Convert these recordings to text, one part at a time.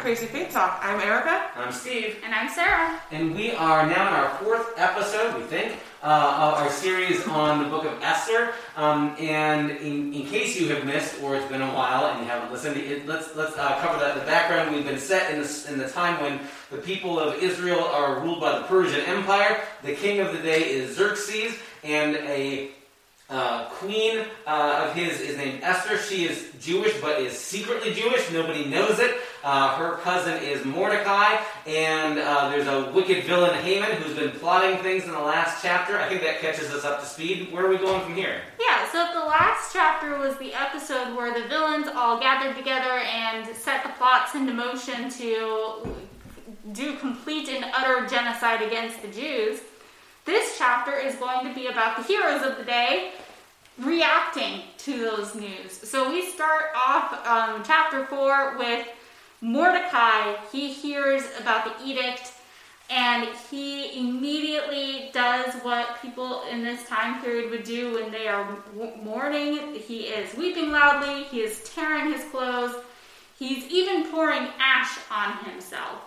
Crazy Faith Talk. I'm Erica. I'm Steve, And I'm Sarah. and we are now in our fourth episode, we think, uh, of our series on the book of Esther. Um, and in, in case you have missed, or it's been a while and you haven't listened, it, let's let's uh, cover that. in The background we've been set in the, in the time when the people of Israel are ruled by the Persian Empire. The king of the day is Xerxes, and a uh, queen uh, of his is named Esther. She is Jewish, but is secretly Jewish. Nobody knows it. Uh, her cousin is Mordecai, and uh, there's a wicked villain, Haman, who's been plotting things in the last chapter. I think that catches us up to speed. Where are we going from here? Yeah, so the last chapter was the episode where the villains all gathered together and set the plots into motion to do complete and utter genocide against the Jews. This chapter is going to be about the heroes of the day reacting to those news. So we start off um, chapter 4 with Mordecai. He hears about the edict and he immediately does what people in this time period would do when they are mourning. He is weeping loudly, he is tearing his clothes, he's even pouring ash on himself.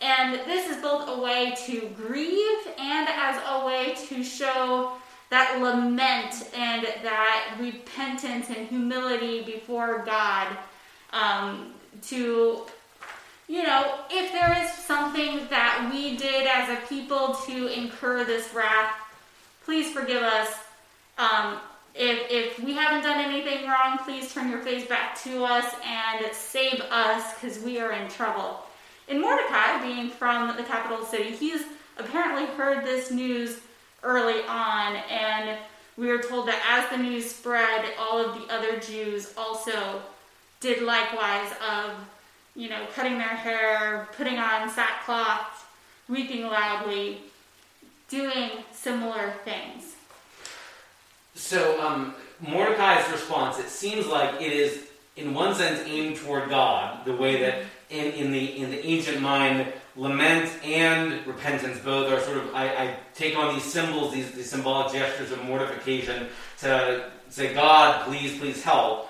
And this is both a way to grieve and as a way to show that lament and that repentance and humility before God um, to you know, if there is something that we did as a people to incur this wrath, please forgive us. Um, if, if we haven't done anything wrong, please turn your face back to us and save us because we are in trouble. And Mordecai, being from the capital city, he's apparently heard this news early on, and we are told that as the news spread, all of the other Jews also did likewise of you know, cutting their hair, putting on sackcloth, weeping loudly, doing similar things. So, um, Mordecai's response, it seems like it is, in one sense, aimed toward God, the way that in, in, the, in the ancient mind, lament and repentance both are sort of, I, I take on these symbols, these, these symbolic gestures of mortification to say, God, please, please help.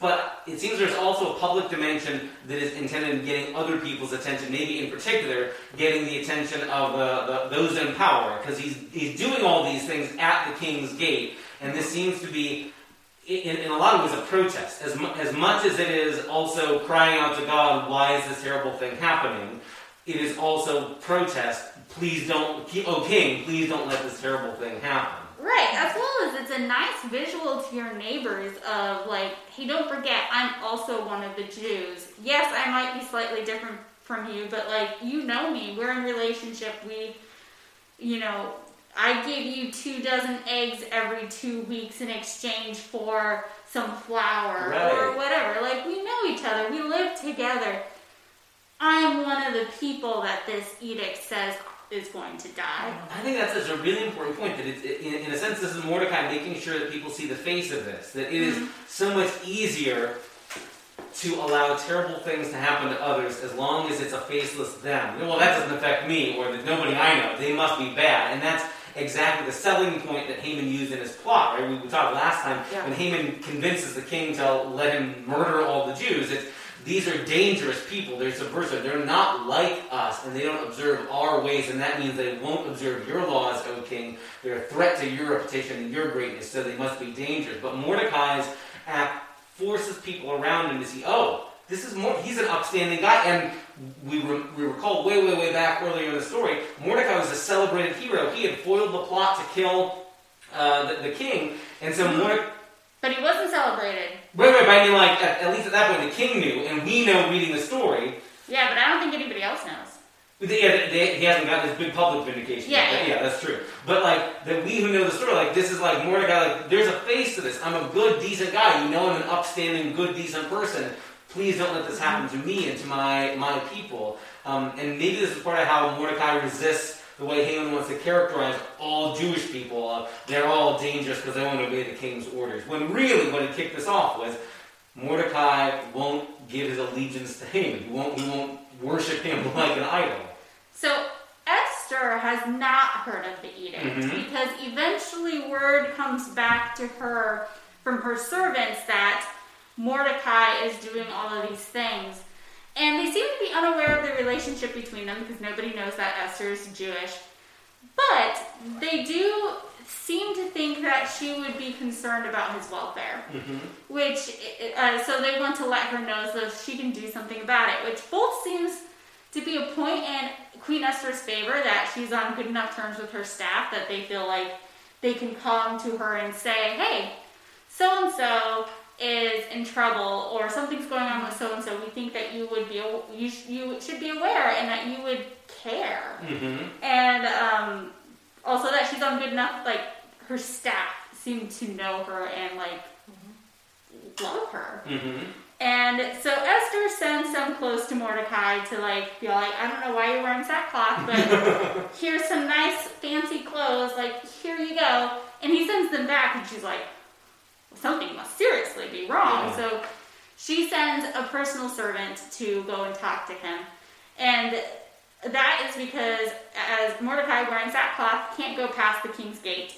But it seems there's also a public dimension that is intended in getting other people's attention, maybe in particular, getting the attention of uh, the, those in power, because he's, he's doing all these things at the king's gate, and this seems to be, in, in a lot of ways, a protest. As, mu- as much as it is also crying out to God, why is this terrible thing happening, it is also protest. Please don't, oh king, please don't let this terrible thing happen. Right, as well as it's a nice visual to your neighbors of like, hey, don't forget, I'm also one of the Jews. Yes, I might be slightly different from you, but like, you know me. We're in relationship. We, you know, I give you two dozen eggs every two weeks in exchange for some flour or whatever. Like, we know each other. We live together. I'm one of the people that this edict says is going to die. I think that's, a really important point. That it's, in, in a sense, this is Mordecai making sure that people see the face of this. That it is mm-hmm. so much easier to allow terrible things to happen to others as long as it's a faceless them. Well, that doesn't affect me, or that nobody I know. They must be bad, and that's exactly the selling point that Haman used in his plot. Right? We, we talked last time Yeah. when Haman convinces the king to let him murder all the Jews. It's these are dangerous people. They're subversive. They're not like us, and they don't observe our ways, and that means they won't observe your laws, O king. They're a threat to your reputation and your greatness, so they must be dangerous. But Mordecai's act forces people around him to see, oh, this is more. He's an upstanding guy, and we, re- we recall way, way, way back earlier in the story. Mordecai was a celebrated hero. He had foiled the plot to kill uh, the, the king, and so Mordecai. But he wasn't celebrated. Wait, wait, but I mean, like, at, at least at that point, the king knew, and we know reading the story. Yeah, but I don't think anybody else knows. Yeah, they, they, he hasn't got his big public vindication. Yeah, yeah. yeah, that's true. But like that, we who know the story, like this is like Mordecai. Like, there's a face to this. I'm a good, decent guy. You know, I'm an upstanding, good, decent person. Please don't let this happen to me and to my my people. Um, and maybe this is part of how Mordecai resists the way Haman wants to characterize all Jewish people. Uh, they're all dangerous because they won't obey the king's orders. When really, what had kicked this off was Mordecai won't give his allegiance to Haman. He won't. He won't worship him like an idol. So Esther has not heard of the edict Mhm. because eventually word comes back to her from her servants that Mordecai is doing all of these things. And they seem to be unaware of the relationship between them because nobody knows that Esther is Jewish. But they do seem to think that she would be concerned about his welfare. Which, uh, so they want to let her know so she can do something about it, which both seems to be a point in Queen Esther's favor that she's on good enough terms with her staff that they feel like they can come to her and say, hey, so and so is in trouble or something's going on with so and so. We think that you would be you you should be aware and that you would care Mm-hmm. and um, also that she's on good enough like her staff seem to know her and like love her Mm-hmm. and so esther sends some clothes to mordecai to like be like i don't know why you're wearing sackcloth but here's some nice fancy clothes like here you go and he sends them back and she's like something must seriously be wrong Yeah. so she sends a personal servant to go and talk to him and that is because as Mordecai wearing sackcloth can't go past the king's gate,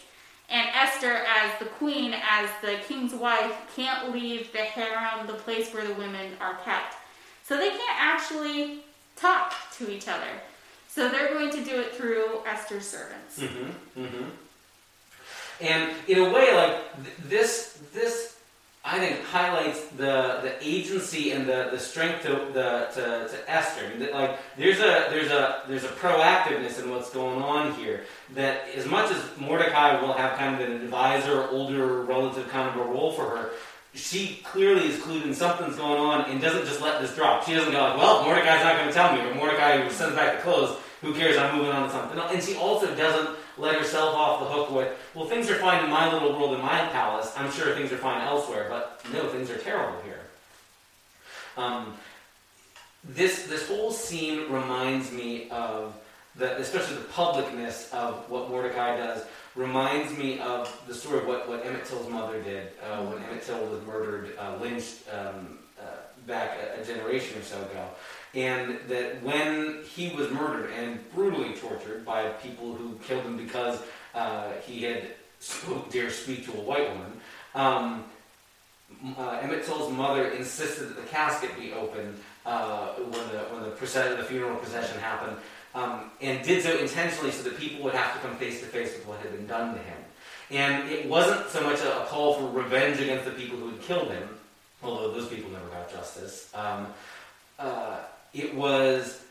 and Esther as the queen, as the king's wife, can't leave the harem, the place where the women are kept. So they can't actually talk to each other. So they're going to do it through Esther's servants. Mm-hmm. Mm-hmm. And in a way, like th- this, this I think highlights the the agency and the, the strength to the to, to Esther. Like there's a there's a there's a proactiveness in what's going on here. That as much as Mordecai will have kind of an advisor, older relative kind of a role for her, she clearly is clued in something's going on and doesn't just let this drop. She doesn't go like, well, Mordecai's not going to tell me, or Mordecai sends back the clothes. Who cares? I'm moving on to something. And she also doesn't let herself off the hook with, well, things are fine in my little world, in my palace. I'm sure things are fine elsewhere, but no, things are terrible here. Um, this this whole scene reminds me of the, especially the publicness of what Mordecai does. Reminds me of the story of what, what Emmett Till's mother did uh, when Emmett Till was murdered, uh, lynched um, uh, back a, a generation or so ago. And that when he was murdered and brutally tortured by people who killed him because uh, he had spoke, dare speak to a white woman, um, uh, Emmett Till's mother insisted that the casket be opened uh, when the when the, procession, the funeral procession happened, um, and did so intentionally so that people would have to come face to face with what had been done to him. And it wasn't so much a, a call for revenge against the people who had killed him, although those people never got justice. Um, uh, it was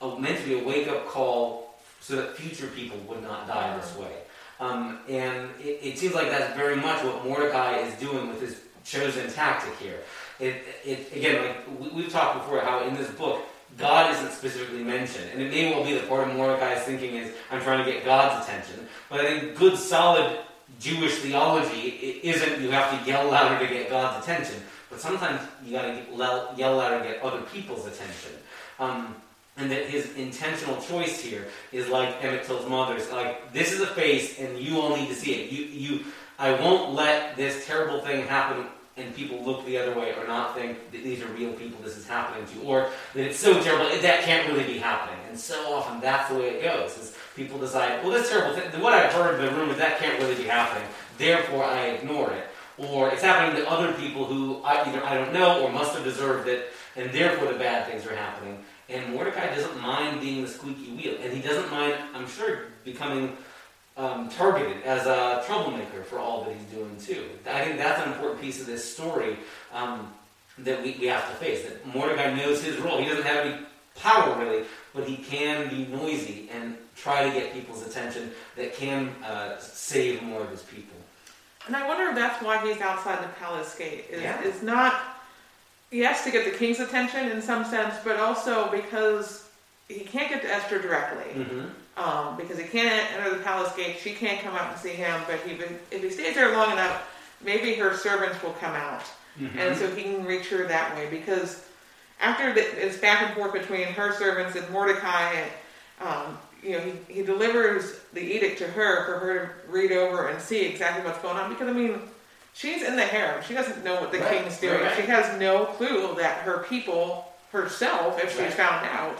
a, meant to be a wake up call so that future people would not die this way. Um, and it, it seems like that's very much what Mordecai is doing with his chosen tactic here. It, it again, like we, we've talked before, how in this book God isn't specifically mentioned, and it may well be that part of Mordecai's thinking is I'm trying to get God's attention. But I think good, solid Jewish theology isn't you have to yell louder to get God's attention, but sometimes you got to yell louder to get other people's attention. Um, and that his intentional choice here is like Emmett Till's mother's. Like this is a face, and you all need to see it. You, you, I won't let this terrible thing happen, and people look the other way or not think that these are real people. This is happening to, or that it's so terrible that that can't really be happening. And so often that's the way it goes. Is people decide, well, this terrible thing, what I've heard in the room is that can't really be happening. Therefore, I ignore it. Or it's happening to other people who I, either I don't know or must have deserved it, and therefore the bad things are happening. And Mordecai doesn't mind being the squeaky wheel, and he doesn't mind, I'm sure, becoming um, targeted as a troublemaker for all that he's doing too. I think that's an important piece of this story um, that we, we have to face. That Mordecai knows his role. He doesn't have any power really, but he can be noisy and try to get people's attention that can uh, save more of his people. And I wonder if that's why he's outside the palace gate. Is, Yeah. is not, yes, to get the king's attention in some sense, but also because he can't get to Esther directly. Mm-hmm. Um, because he can't enter the palace gate, she can't come out and see him. But he, if he stays there long enough, maybe her servants will come out, Mm-hmm. and so he can reach her that way. Because after the, it's back and forth between her servants and Mordecai, and um, you know, he, he delivers the edict to her for her to read over and see exactly what's going on. Because I mean, she's in the harem; she doesn't know what the Right, king's doing. right. She has no clue that her people herself, if she's Right. found out,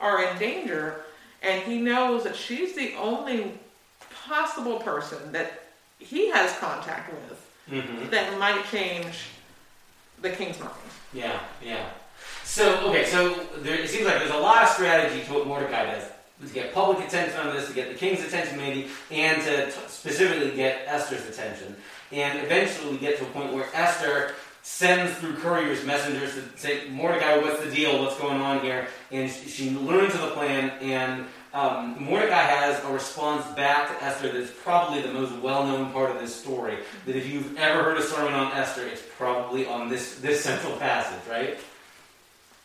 are in danger. and he knows that she's the only possible person that he has contact with hmm that might change the king's mind. Yeah, yeah. So, okay, so there, it seems like there's a lot of strategy to what Mordecai does. To get public attention on this, to get the king's attention maybe, and to t- specifically get Esther's attention. And eventually we get to a point where Esther sends through couriers, messengers to say, Mordecai, what's the deal? What's going on here? And she, learns of the plan, and um, Mordecai has a response back to Esther that's probably the most well-known part of this story. That if you've ever heard a sermon on Esther, it's probably on this, this central passage, right?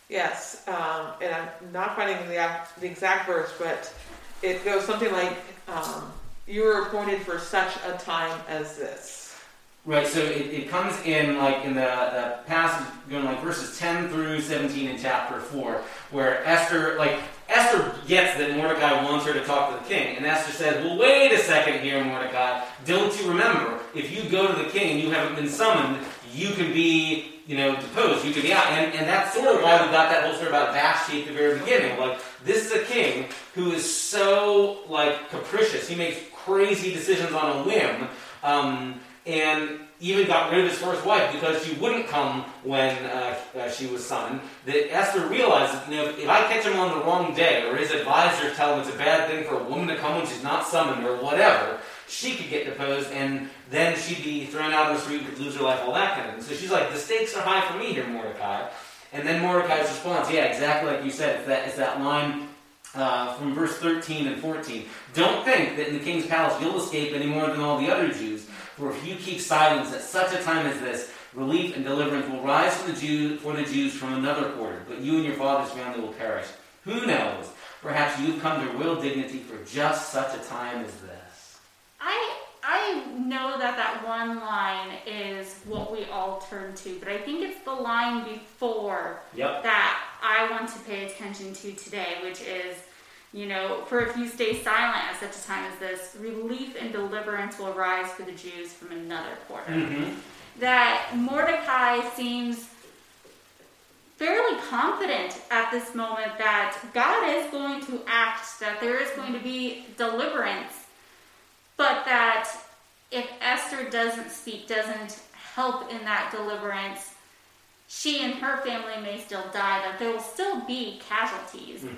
Yes, um, and I'm not finding the, the exact verse, but it goes something like, um, "You were appointed for such a time as this." Right, so it, it comes in like in the, the passage going like verses 10 through 17 in chapter 4, where Esther, like, Esther gets that Mordecai wants her to talk to the king, and Esther says, Well, wait a second here, Mordecai. Don't you remember, if you go to the king and you haven't been summoned, you can be, you know, deposed, you could be out. And, and that's sort of why we got that whole story about Vashti at the very beginning. Like, this is a king who is so, like, capricious. He makes crazy decisions on a whim. Um, and even got rid of his first wife because she wouldn't come when uh, uh, she was summoned. That Esther realized you know if, if I catch him on the wrong day, or his advisors tell him it's a bad thing for a woman to come when she's not summoned, or whatever, she could get deposed, and then she'd be thrown out on the street, lose her life, all that kind of thing. So she's like, the stakes are high for me here, Mordecai. And then Mordecai's response, yeah, exactly like you said, it's that, it's that line uh, from verse 13 and 14. Don't think that in the king's palace you'll escape any more than all the other Jews. For if you keep silence at such a time as this, relief and deliverance will rise the, Jew, for the Jews from another quarter, but you and your father's family will perish. Who knows? Perhaps you've come to real dignity for just such a time as this. I know that that one line is what we all turn to, but I think it's the line before Yep. that I want to pay attention to today, which is, you know, for if you stay silent at such a time as this, relief and deliverance will rise for the Jews from another quarter. Mm-hmm. That Mordecai seems fairly confident at this moment that God is going to act, that there is going to be deliverance, but that if Esther doesn't speak, doesn't help in that deliverance, she and her family may still die, that there will still be casualties, mm-hmm.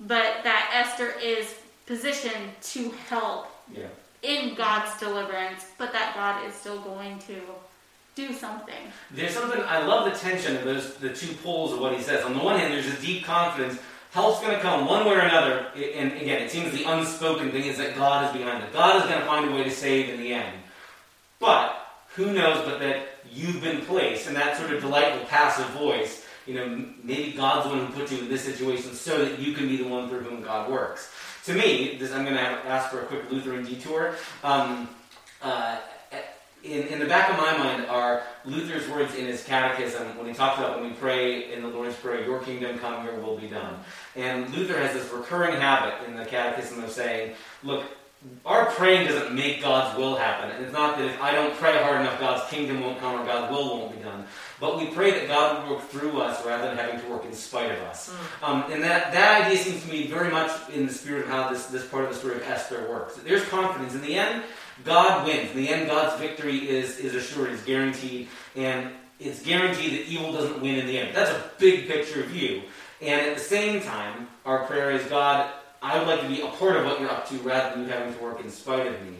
but that Esther is positioned to help Yeah. in God's deliverance, but that God is still going to do something. There's something I love the tension of those the two poles of what he says. On the one hand, there's a deep confidence. Help's going to come one way or another. And again, it seems the unspoken thing is that God is behind it. God is going to find a way to save in the end. But who knows but that you've been placed in that sort of delightful passive voice. You know, maybe God's the one who put you in this situation so that you can be the one through whom God works. To me, this, I'm going to ask for a quick Lutheran detour. Um, uh, in, in the back of my mind are Luther's words in his catechism when he talks about when we pray in the Lord's Prayer, Your kingdom come, Your will be done. And Luther has this recurring habit in the catechism of saying, Look, our praying doesn't make God's will happen. And it's not that if I don't pray hard enough, God's kingdom won't come or God's will won't be done. But we pray that God will work through us rather than having to work in spite of us. Um, and that, that idea seems to me very much in the spirit of how this, this part of the story of Esther works. There's confidence. In the end, God wins. In the end, God's victory is, is assured, is guaranteed, and it's guaranteed that evil doesn't win in the end. That's a big picture view. And at the same time, our prayer is God, I would like to be a part of what you're up to rather than you having to work in spite of me.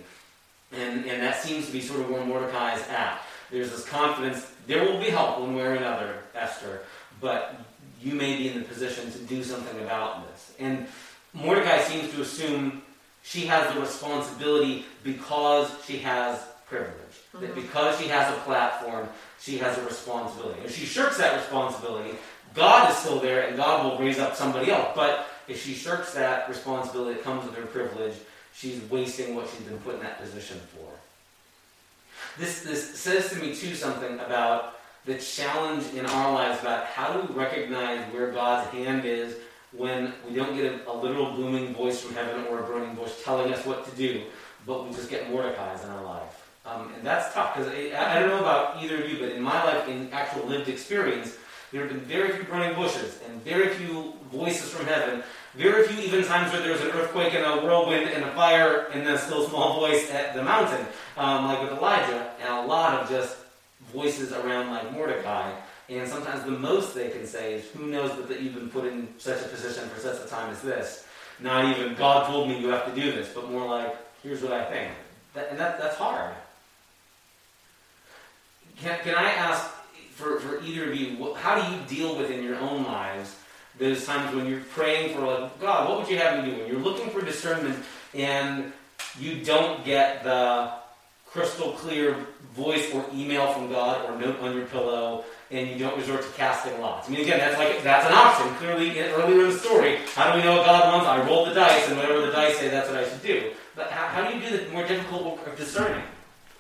And, and that seems to be sort of where Mordecai is at. There's this confidence, there will be help one way or another, Esther, but you may be in the position to do something about this. And Mordecai seems to assume she has the responsibility because she has privilege. That mm-hmm. because she has a platform, she has a responsibility. If she shirks that responsibility, God is still there and God will raise up somebody else. But if she shirks that responsibility that comes with her privilege, she's wasting what she's been put in that position for. This, this says to me, too, something about the challenge in our lives about how do we recognize where God's hand is when we don't get a, a literal booming voice from heaven or a burning bush telling us what to do, but we just get Mordecai's in our life. Um, and that's tough because I, I don't know about either of you, but in my life, in actual lived experience, There have been very few burning bushes and very few voices from heaven. Very few even times where there's an earthquake and a whirlwind and a fire and a still small voice at the mountain, um, like with Elijah, and a lot of just voices around like Mordecai. And sometimes the most they can say is, "Who knows that you've been put in such a position for such a time as this?" Not even God told me you have to do this, but more like, "Here's what I think," that, and that, that's hard. Can, can I ask for, for either of you, how do you deal with in your own lives those times when you're praying for, like, God, what would you have me do? When you're looking for discernment and you don't get the crystal clear voice or email from God or note on your pillow, and you don't resort to casting lots. I mean, again, that's like that's an option. Clearly, earlier in the story, how do we know what God wants? I roll the dice, and whatever the dice say, that's what I should do. But how, how do you do the more difficult work of discerning?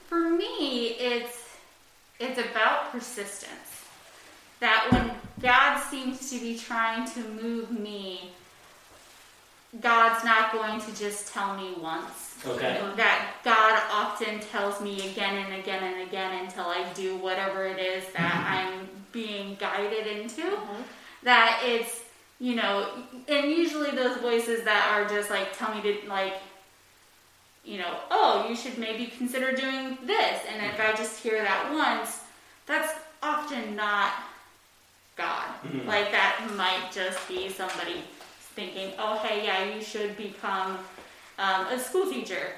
For me, it's it's about persistence. That when God seems to be trying to move me, God's not going to just tell me once. Okay. That God often tells me again and again and again until I do whatever it is that I'm being guided into. Mhm. That it's, you know, and usually those voices that are just like, tell me to, like, you know, oh, you should maybe consider doing this. And if I just hear that once, that's often not God. Mhm. Like, that might just be somebody thinking, oh, hey, yeah, you should become um, a school teacher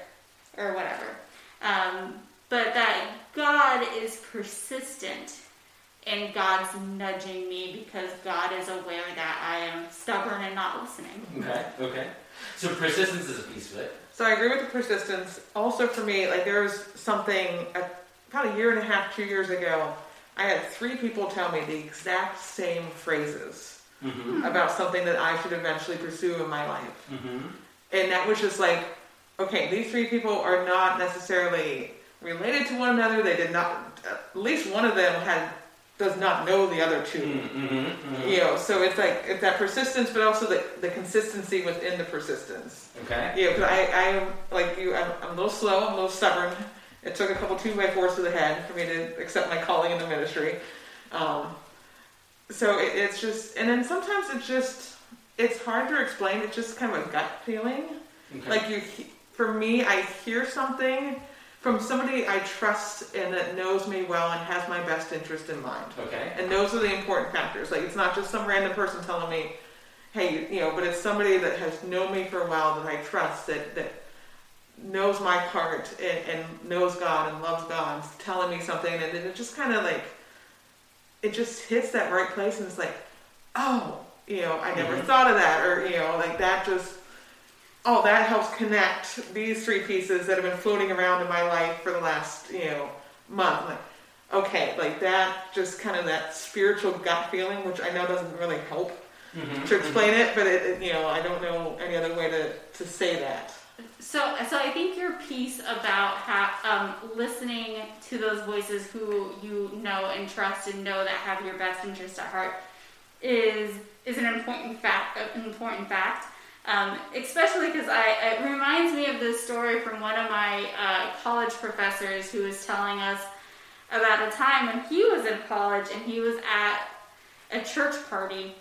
or whatever. Um, but that God is persistent and God's nudging me because God is aware that I am stubborn and not listening. Okay. Okay. So persistence is a piece of it. So I agree with the persistence. Also, for me, like there was something uh, about a year and a half, two years ago. I had three people tell me the exact same phrases Mm-hmm. about something that I should eventually pursue in my life, Mm-hmm. and that was just like, okay, these three people are not necessarily related to one another. They did not. At least one of them had does not know the other 2 Mm-hmm. You know, so it's like it's that persistence, but also the, the consistency within the persistence. Okay. Yeah, because I, I am like you. I'm, I'm a little slow. I'm a little stubborn. It took a couple two by fours to the head for me to accept my calling in the ministry. Um, so it, it's just, and then sometimes it's just, it's hard to explain. It's just kind of a gut feeling. Okay. Like you, for me, I hear something from somebody I trust and that knows me well and has my best interest in mind. okay. And those are the important factors. Like it's not just some random person telling me, "Hey, you know," but it's somebody that has known me for a while that I trust that that knows my heart and, and knows God and loves God, telling me something, and then it just kind of like it just hits that right place, and it's like, oh, you know, I never Mhm. thought of that, or you know, like that just. Oh, that helps connect these three pieces that have been floating around in my life for the last, you know, month. Like, okay, like that, just kind of that spiritual gut feeling, which I know doesn't really help Mm-hmm. to explain it, but it, it, you know, I don't know any other way to, to say that. So, so I think your piece about um, listening to those voices who you know and trust and know that have your best interest at heart is is an important fact. An important fact, um, especially because I it reminds me of this story from one of my uh, college professors who was telling us about a time when he was in college and he was at a church party.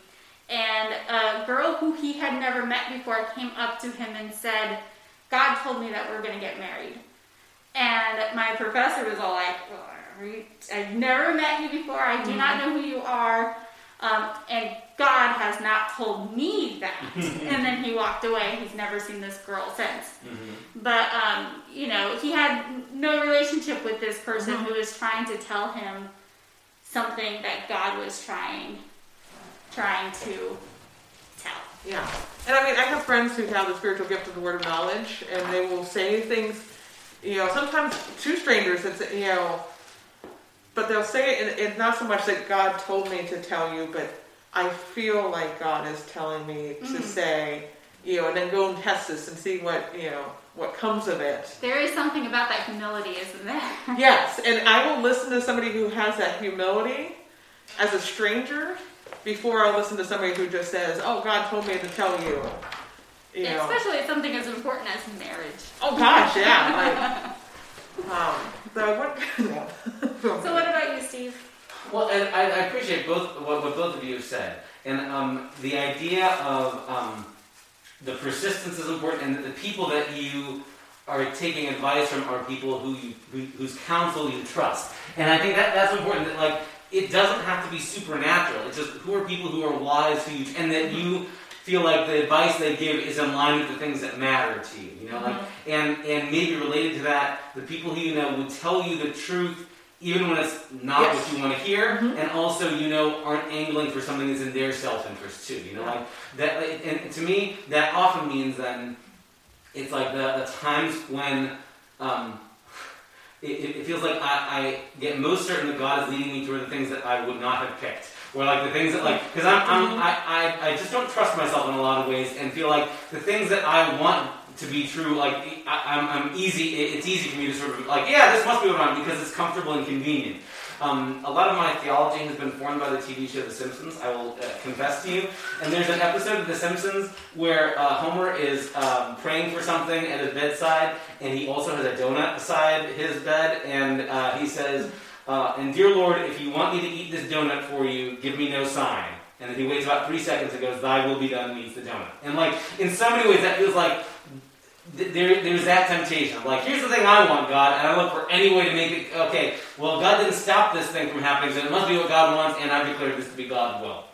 And a girl who he had never met before came up to him and said, God told me that we're going to get married. And my professor was all like, I've never met you before. I do not know who you are. Um, and God has not told me that. and then he walked away. He's never seen this girl since. Mm-hmm. But, um, you know, he had no relationship with this person Mhm. who was trying to tell him something that God was trying trying to. Yeah. And I mean, I have friends who have the spiritual gift of the word of knowledge, and they will say things, you know, sometimes to strangers, it's, you know, but they'll say it, and it's not so much that God told me to tell you, but I feel like God is telling me to Mhm. say, you know, and then go and test this and see what, you know, what comes of it. There is something about that humility, isn't there? Yes, and I will listen to somebody who has that humility as a stranger before I listen to somebody who just says, "Oh, God told me to tell you." You know. Especially if something as important as marriage. Oh gosh, yeah. Like, um, so what? no. So what about you, Steve? Well, and I, I appreciate both what, what both of you have said, and um, the idea of um, the persistence is important, and that the people that you are taking advice from are people who you who, whose counsel you trust. And I think that that's important. That like it doesn't have to be supernatural. It's just who are people who are wise who you and that you feel like the advice they give is in line with the things that matter to you. You know, like and and maybe related to that, the people who you know would tell you the truth even when it's not Yes. what you want to hear, Mhm. and also you know aren't angling for something that's in their self-interest too. You know, like that. And to me, that often means then it's like the, the times when um, it, it feels like I, I get most certain that God is leading me toward the things that I would not have picked. Or like the things that like, because I'm, I'm mm-hmm. I, I, I just don't trust myself in a lot of ways and feel like the things that I want to be true, like I, I'm, I'm easy, it- it's easy for me to sort of like, yeah, this must be what I'm because it's comfortable and convenient. Um, a lot of my theology has been formed by the TV show The Simpsons. I will uh, confess to you. And there's an episode of The Simpsons where uh, Homer is um, praying for something at his bedside, and he also has a donut beside his bed, and uh, he says, uh, "And dear Lord, if you want me to eat this donut for you, give me no sign." And then he waits about three seconds and goes, "Thy will be done," and eats the donut. And like in so many ways, that feels like there, there's that temptation. of Like, here's the thing I want, God, and I look for any way to make it okay. Well, God didn't stop this thing from happening, so it must be what God wants, and I've declared this to be God's will.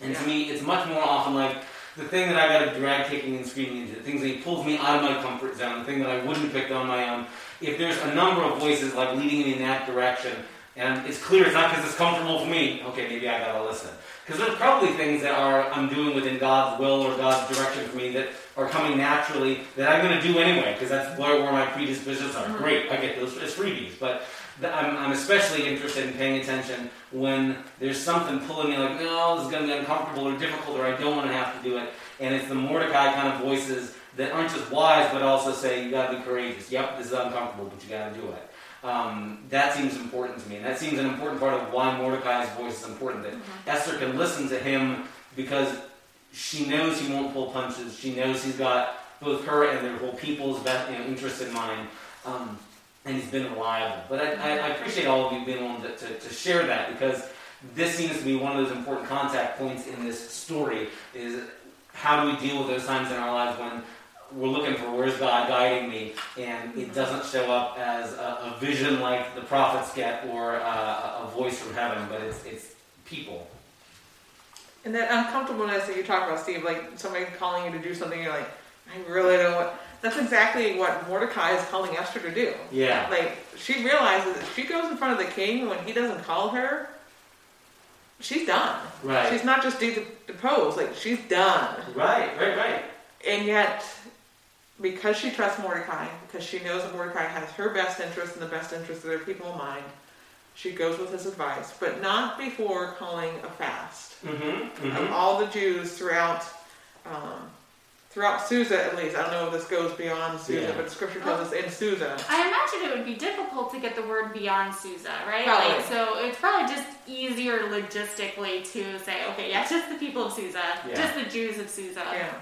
And to me, it's much more often like the thing that I got to drag kicking and screaming into, the things that he pulls me out of my comfort zone, the thing that I wouldn't picked on my own. If there's a number of voices like leading me in that direction, and it's clear it's not because it's comfortable for me, okay, maybe I gotta listen. Because there's probably things that are I'm doing within God's will or God's direction for me that are coming naturally that I'm going to do anyway because that's where, where my predispositions are. Great, I get those as freebies, but th- I'm, I'm especially interested in paying attention when there's something pulling me like, no, this is going to be uncomfortable or difficult or I don't want to have to do it. And it's the Mordecai kind of voices that aren't just wise but also say you got to be courageous. Yep, this is uncomfortable, but you got to do it. Um, that seems important to me, and that seems an important part of why Mordecai's voice is important. That Esther can listen to him because she knows he won't pull punches. She knows he's got both her and their whole people's best you know, interest in mind, um, and he's been reliable. But I, I, I appreciate all of you being willing to, to, to share that because this seems to be one of those important contact points in this story. Is how do we deal with those times in our lives when we're looking for where's God guiding me, and it doesn't show up as a, a vision like the prophets get or uh, a, a voice from heaven, but it's it's people. And that uncomfortableness that you talk about, Steve, like somebody calling you to do something, you're like, I really don't want. That's exactly what Mordecai is calling Esther to do. Yeah. Like she realizes if she goes in front of the king when he doesn't call her, she's done. Right. She's not just deposed, like she's done. Right, right, right. And yet, because she trusts Mordecai, because she knows that Mordecai has her best interest and the best interest of their people in mind, she goes with his advice, but not before calling a fast Mm-hmm. of all the Jews throughout, um, throughout Susa at least. I don't know if this goes beyond Susa, Yeah. but Scripture tells us in Susa. I imagine it would be difficult to get the word beyond Susa, right? Probably. Like, so it's probably just easier logistically to say, okay, yeah, just the people of Susa, Yeah. just the Jews of Susa. Yeah.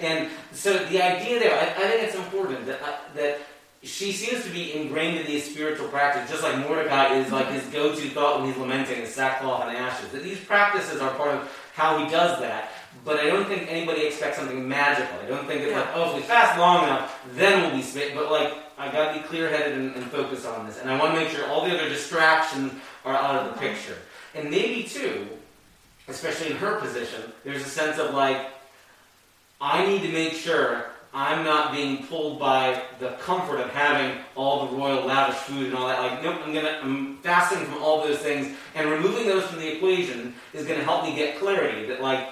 And so the idea there, I, I think it's important that uh, that she seems to be ingrained in these spiritual practices, just like Mordecai is like his go-to thought when he's lamenting is sackcloth and ashes. That these practices are part of how he does that. But I don't think anybody expects something magical. I don't think it's like, oh, if we fast long enough, then we'll be smitten. But like, I got to be clear-headed and, and focus on this, and I want to make sure all the other distractions are out of the picture. And maybe too, especially in her position, there's a sense of like, I need to make sure I'm not being pulled by the comfort of having all the royal lavish food and all that. Like, nope, I'm gonna I'm fasting from all those things, and removing those from the equation is gonna help me get clarity that like,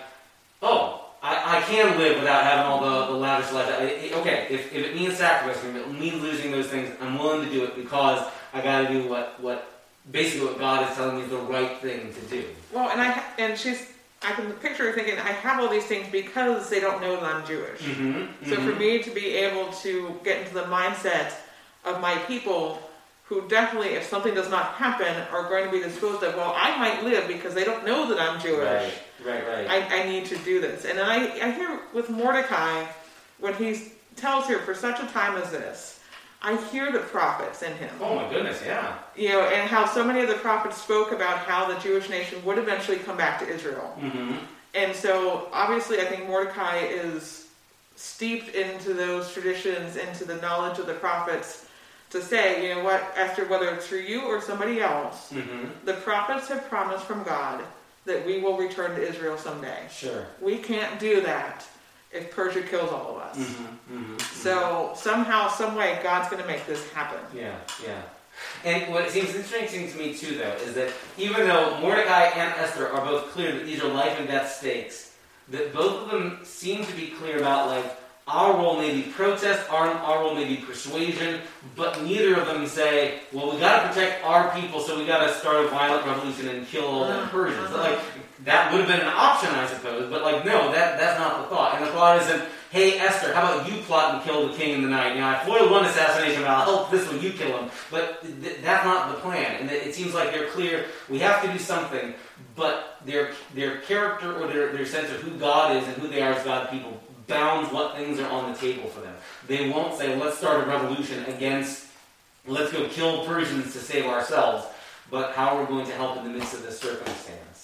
oh, I, I can live without having all the, the lavish life. Okay, if, if it means sacrificing, if it means losing those things, I'm willing to do it because I gotta do what what basically what God is telling me is the right thing to do. Well, and I and she's I can picture thinking I have all these things because they don't know that I'm Jewish. Mm-hmm. So for me to be able to get into the mindset of my people who definitely, if something does not happen, are going to be disposed of, well, I might live because they don't know that I'm Jewish. right, right, right. I, I need to do this. And then I, I hear with Mordecai, when he tells her, for such a time as this, I hear the prophets in him. Oh my goodness, yeah. You know, and how so many of the prophets spoke about how the Jewish nation would eventually come back to Israel. Mm-hmm. And so, obviously, I think Mordecai is steeped into those traditions, into the knowledge of the prophets, to say, you know what, Esther, whether it's through you or somebody else, Mm-hmm. the prophets have promised from God that we will return to Israel someday. Sure. We can't do that if Persia kills all of us. Mm-hmm. Mm-hmm. So, somehow, some way, God's going to make this happen. Yeah, yeah. And what seems interesting to me too, though, is that even though Mordecai and Esther are both clear that these are life and death stakes, that both of them seem to be clear about like our role may be protest, our, our role may be persuasion, but neither of them say, well, we got to protect our people, so we got to start a violent revolution and kill all the Persians. Like that would have been an option, I suppose, but like no, that that's not the thought. And the thought isn't, hey Esther, how about you plot and kill the king in the night? Know, I foiled one assassination, but I'll help this one, you kill him. But th- that's not the plan. And it seems like they're clear. We have to do something, but their their character or their, their sense of who God is and who they are as God people bounds what things are on the table for them. They won't say, let's start a revolution against, let's go kill Persians to save ourselves, but how are we're going to help in the midst of this circumstance.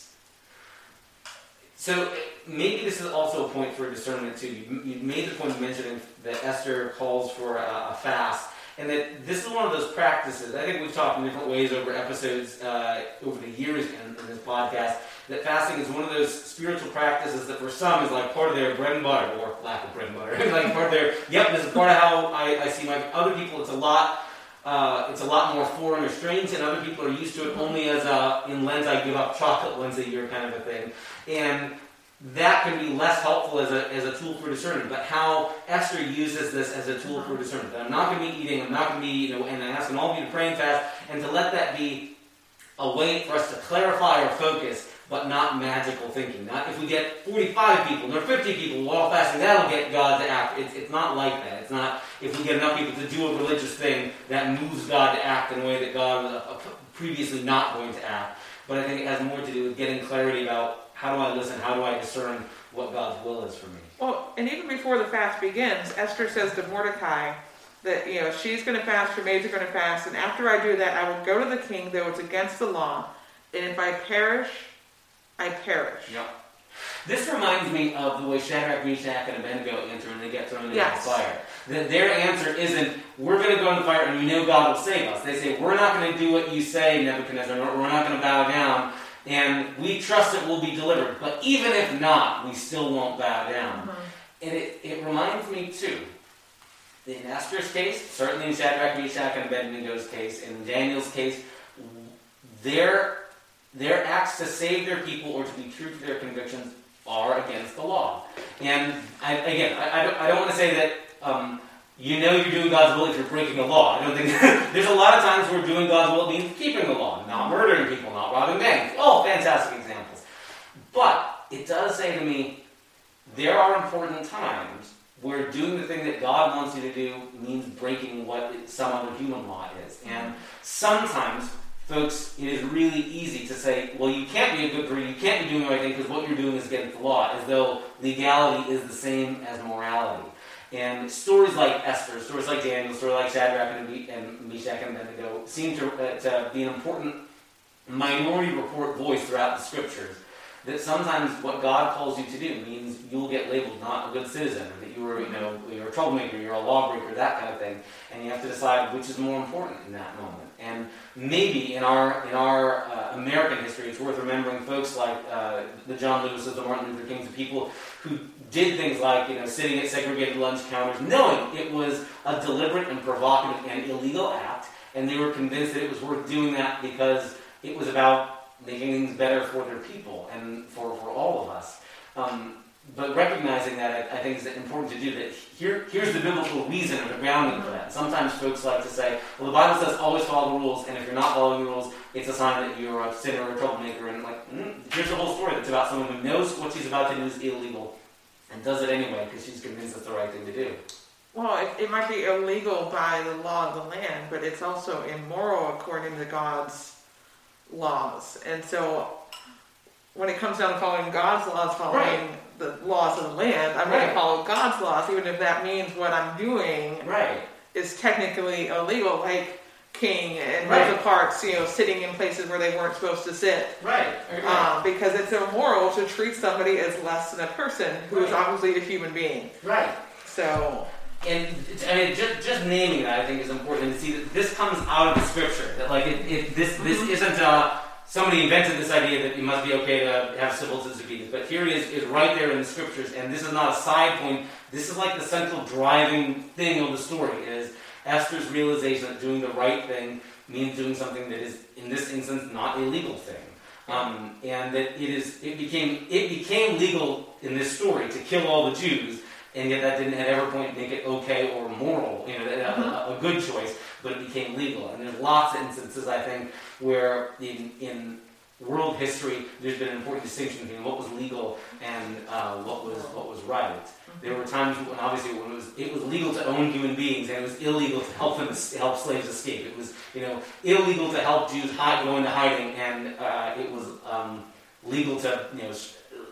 So maybe this is also a point for discernment too. You, you made the point of mentioning that Esther calls for a, a fast, and that this is one of those practices. I think we've talked in different ways over episodes uh, over the years in, in this podcast. That fasting is one of those spiritual practices that for some is like part of their bread and butter, or lack of bread and butter. like part of their, yep, this is part of how I, I see my other people. It's a lot uh, it's a lot more foreign or strange, and other people are used to it only as a, in Lent I give up chocolate once a year kind of a thing. And that can be less helpful as a, as a tool for discernment. But how Esther uses this as a tool for discernment. That I'm not going to be eating, I'm not going to be, you know, and I'm asking all of you to pray and fast, and to let that be a way for us to clarify our focus, but not magical thinking. Not if we get 45 people or 50 people all fasting, that'll get God to act. It's, it's not like that. It's not if we get enough people to do a religious thing that moves God to act in a way that God was uh, previously not going to act. But I think it has more to do with getting clarity about how do I listen, how do I discern what God's will is for me. Well, and even before the fast begins, Esther says to Mordecai that you know she's going to fast, her maids are going to fast, and after I do that, I will go to the king, though it's against the law, and if I perish, I perish. Yep. This reminds me of the way Shadrach, Meshach, and Abednego answer when they get thrown into Yes. the fire. That their answer isn't, we're going to go in the fire and we know God will save us. They say, we're not going to do what you say, Nebuchadnezzar, we're not going to bow down, and we trust it will be delivered. But even if not, we still won't bow down. Uh-huh. And it, it reminds me, too, in Esther's case, certainly in Shadrach, Meshach, and Abednego's case, in Daniel's case, their their acts to save their people or to be true to their convictions are against the law. And I, again, I, I, don't, want to say that um, you know you're doing God's will if you're breaking the law. I don't think there's a lot of times where doing God's will means keeping the law, not murdering people, not robbing banks. All fantastic examples. But it does say to me, there are important times where doing the thing that God wants you to do means breaking what some other human law is. And sometimes, folks, it is really easy to say, well, you can't be a good person, you can't be doing the right thing because what you're doing is against the law, as though legality is the same as morality. And stories like Esther, stories like Daniel, stories like Shadrach and, and Meshach and Abednego seem to, uh, to be an important minority report voice throughout the scriptures. That sometimes what God calls you to do means you'll get labeled not a good citizen, or that you were, you know, you're a troublemaker, you're a lawbreaker, that kind of thing, and you have to decide which is more important in that moment. And maybe in our in our uh, American history, it's worth remembering folks like uh, the John Lewis's, the Martin Luther Kings, the people who did things like you know sitting at segregated lunch counters, knowing it was a deliberate and provocative and illegal act, and they were convinced that it was worth doing that because it was about making things better for their people and for, for all of us. Um, but recognizing that, I, I think is important to do that. Here, here's the biblical reason or the grounding for that. Sometimes folks like to say, well, the Bible says always follow the rules, and if you're not following the rules, it's a sign that you're a sinner or a troublemaker. And like, mm, here's the whole story. That's about someone who knows what she's about to do is illegal and does it anyway because she's convinced it's the right thing to do. Well, it, it might be illegal by the law of the land, but it's also immoral according to God's laws. And so, when it comes down to following God's laws, following Right. The laws of the land, I'm going Right. to follow God's laws, even if that means what I'm doing Right. is technically illegal, like King and Right. Rosa Parks, you know, sitting in places where they weren't supposed to sit. Right. Um, because it's immoral to treat somebody as less than a person who is obviously a human being. right. So, And I mean, just, just naming that I think is important to see that this comes out of the scripture. That like it, it this this isn't uh, somebody invented this idea that it must be okay to have civil disobedience, but here it is is right there in the scriptures, and this is not a side point. This is like the central driving thing of the story is Esther's realization that doing the right thing means doing something that is in this instance not a legal thing. Um, and that it is it became it became legal in this story to kill all the Jews, and yet that didn't at every point make it okay or moral, you know, a, a good choice, but it became legal. And there's lots of instances, I think, where in, in world history there's been an important distinction between what was legal and uh, what was what was right. There were times when obviously when it was it was legal to own human beings and it was illegal to help them help slaves escape. It was you know illegal to help Jews hide, go into hiding, and uh, it was um, legal to you know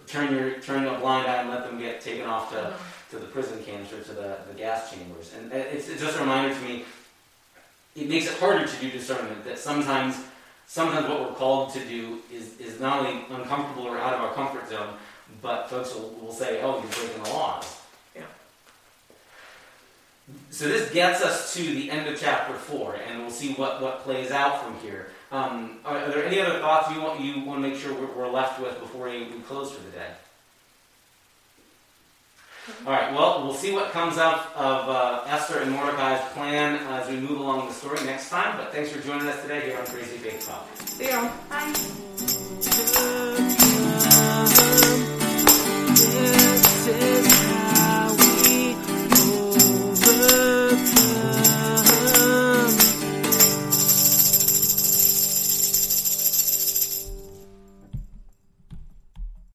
turn your turn a blind eye and let them get taken off to to the prison camps or to the, the gas chambers. And uh, it's, it's just a reminder to me, it makes it harder to do discernment, that sometimes sometimes what we're called to do is, is not only uncomfortable or out of our comfort zone, but folks will, will say, oh, you're breaking the laws. Yeah. So this gets us to the end of chapter 4, and we'll see what, what plays out from here. Um, are, are there any other thoughts you want, you want to make sure we're, we're left with before we, we close for the day? All right, well, we'll see what comes out of uh, Esther and Mordecai's plan as we move along the story next time. But thanks for joining us today here on Crazy Big Talk. see ya. Bye. This is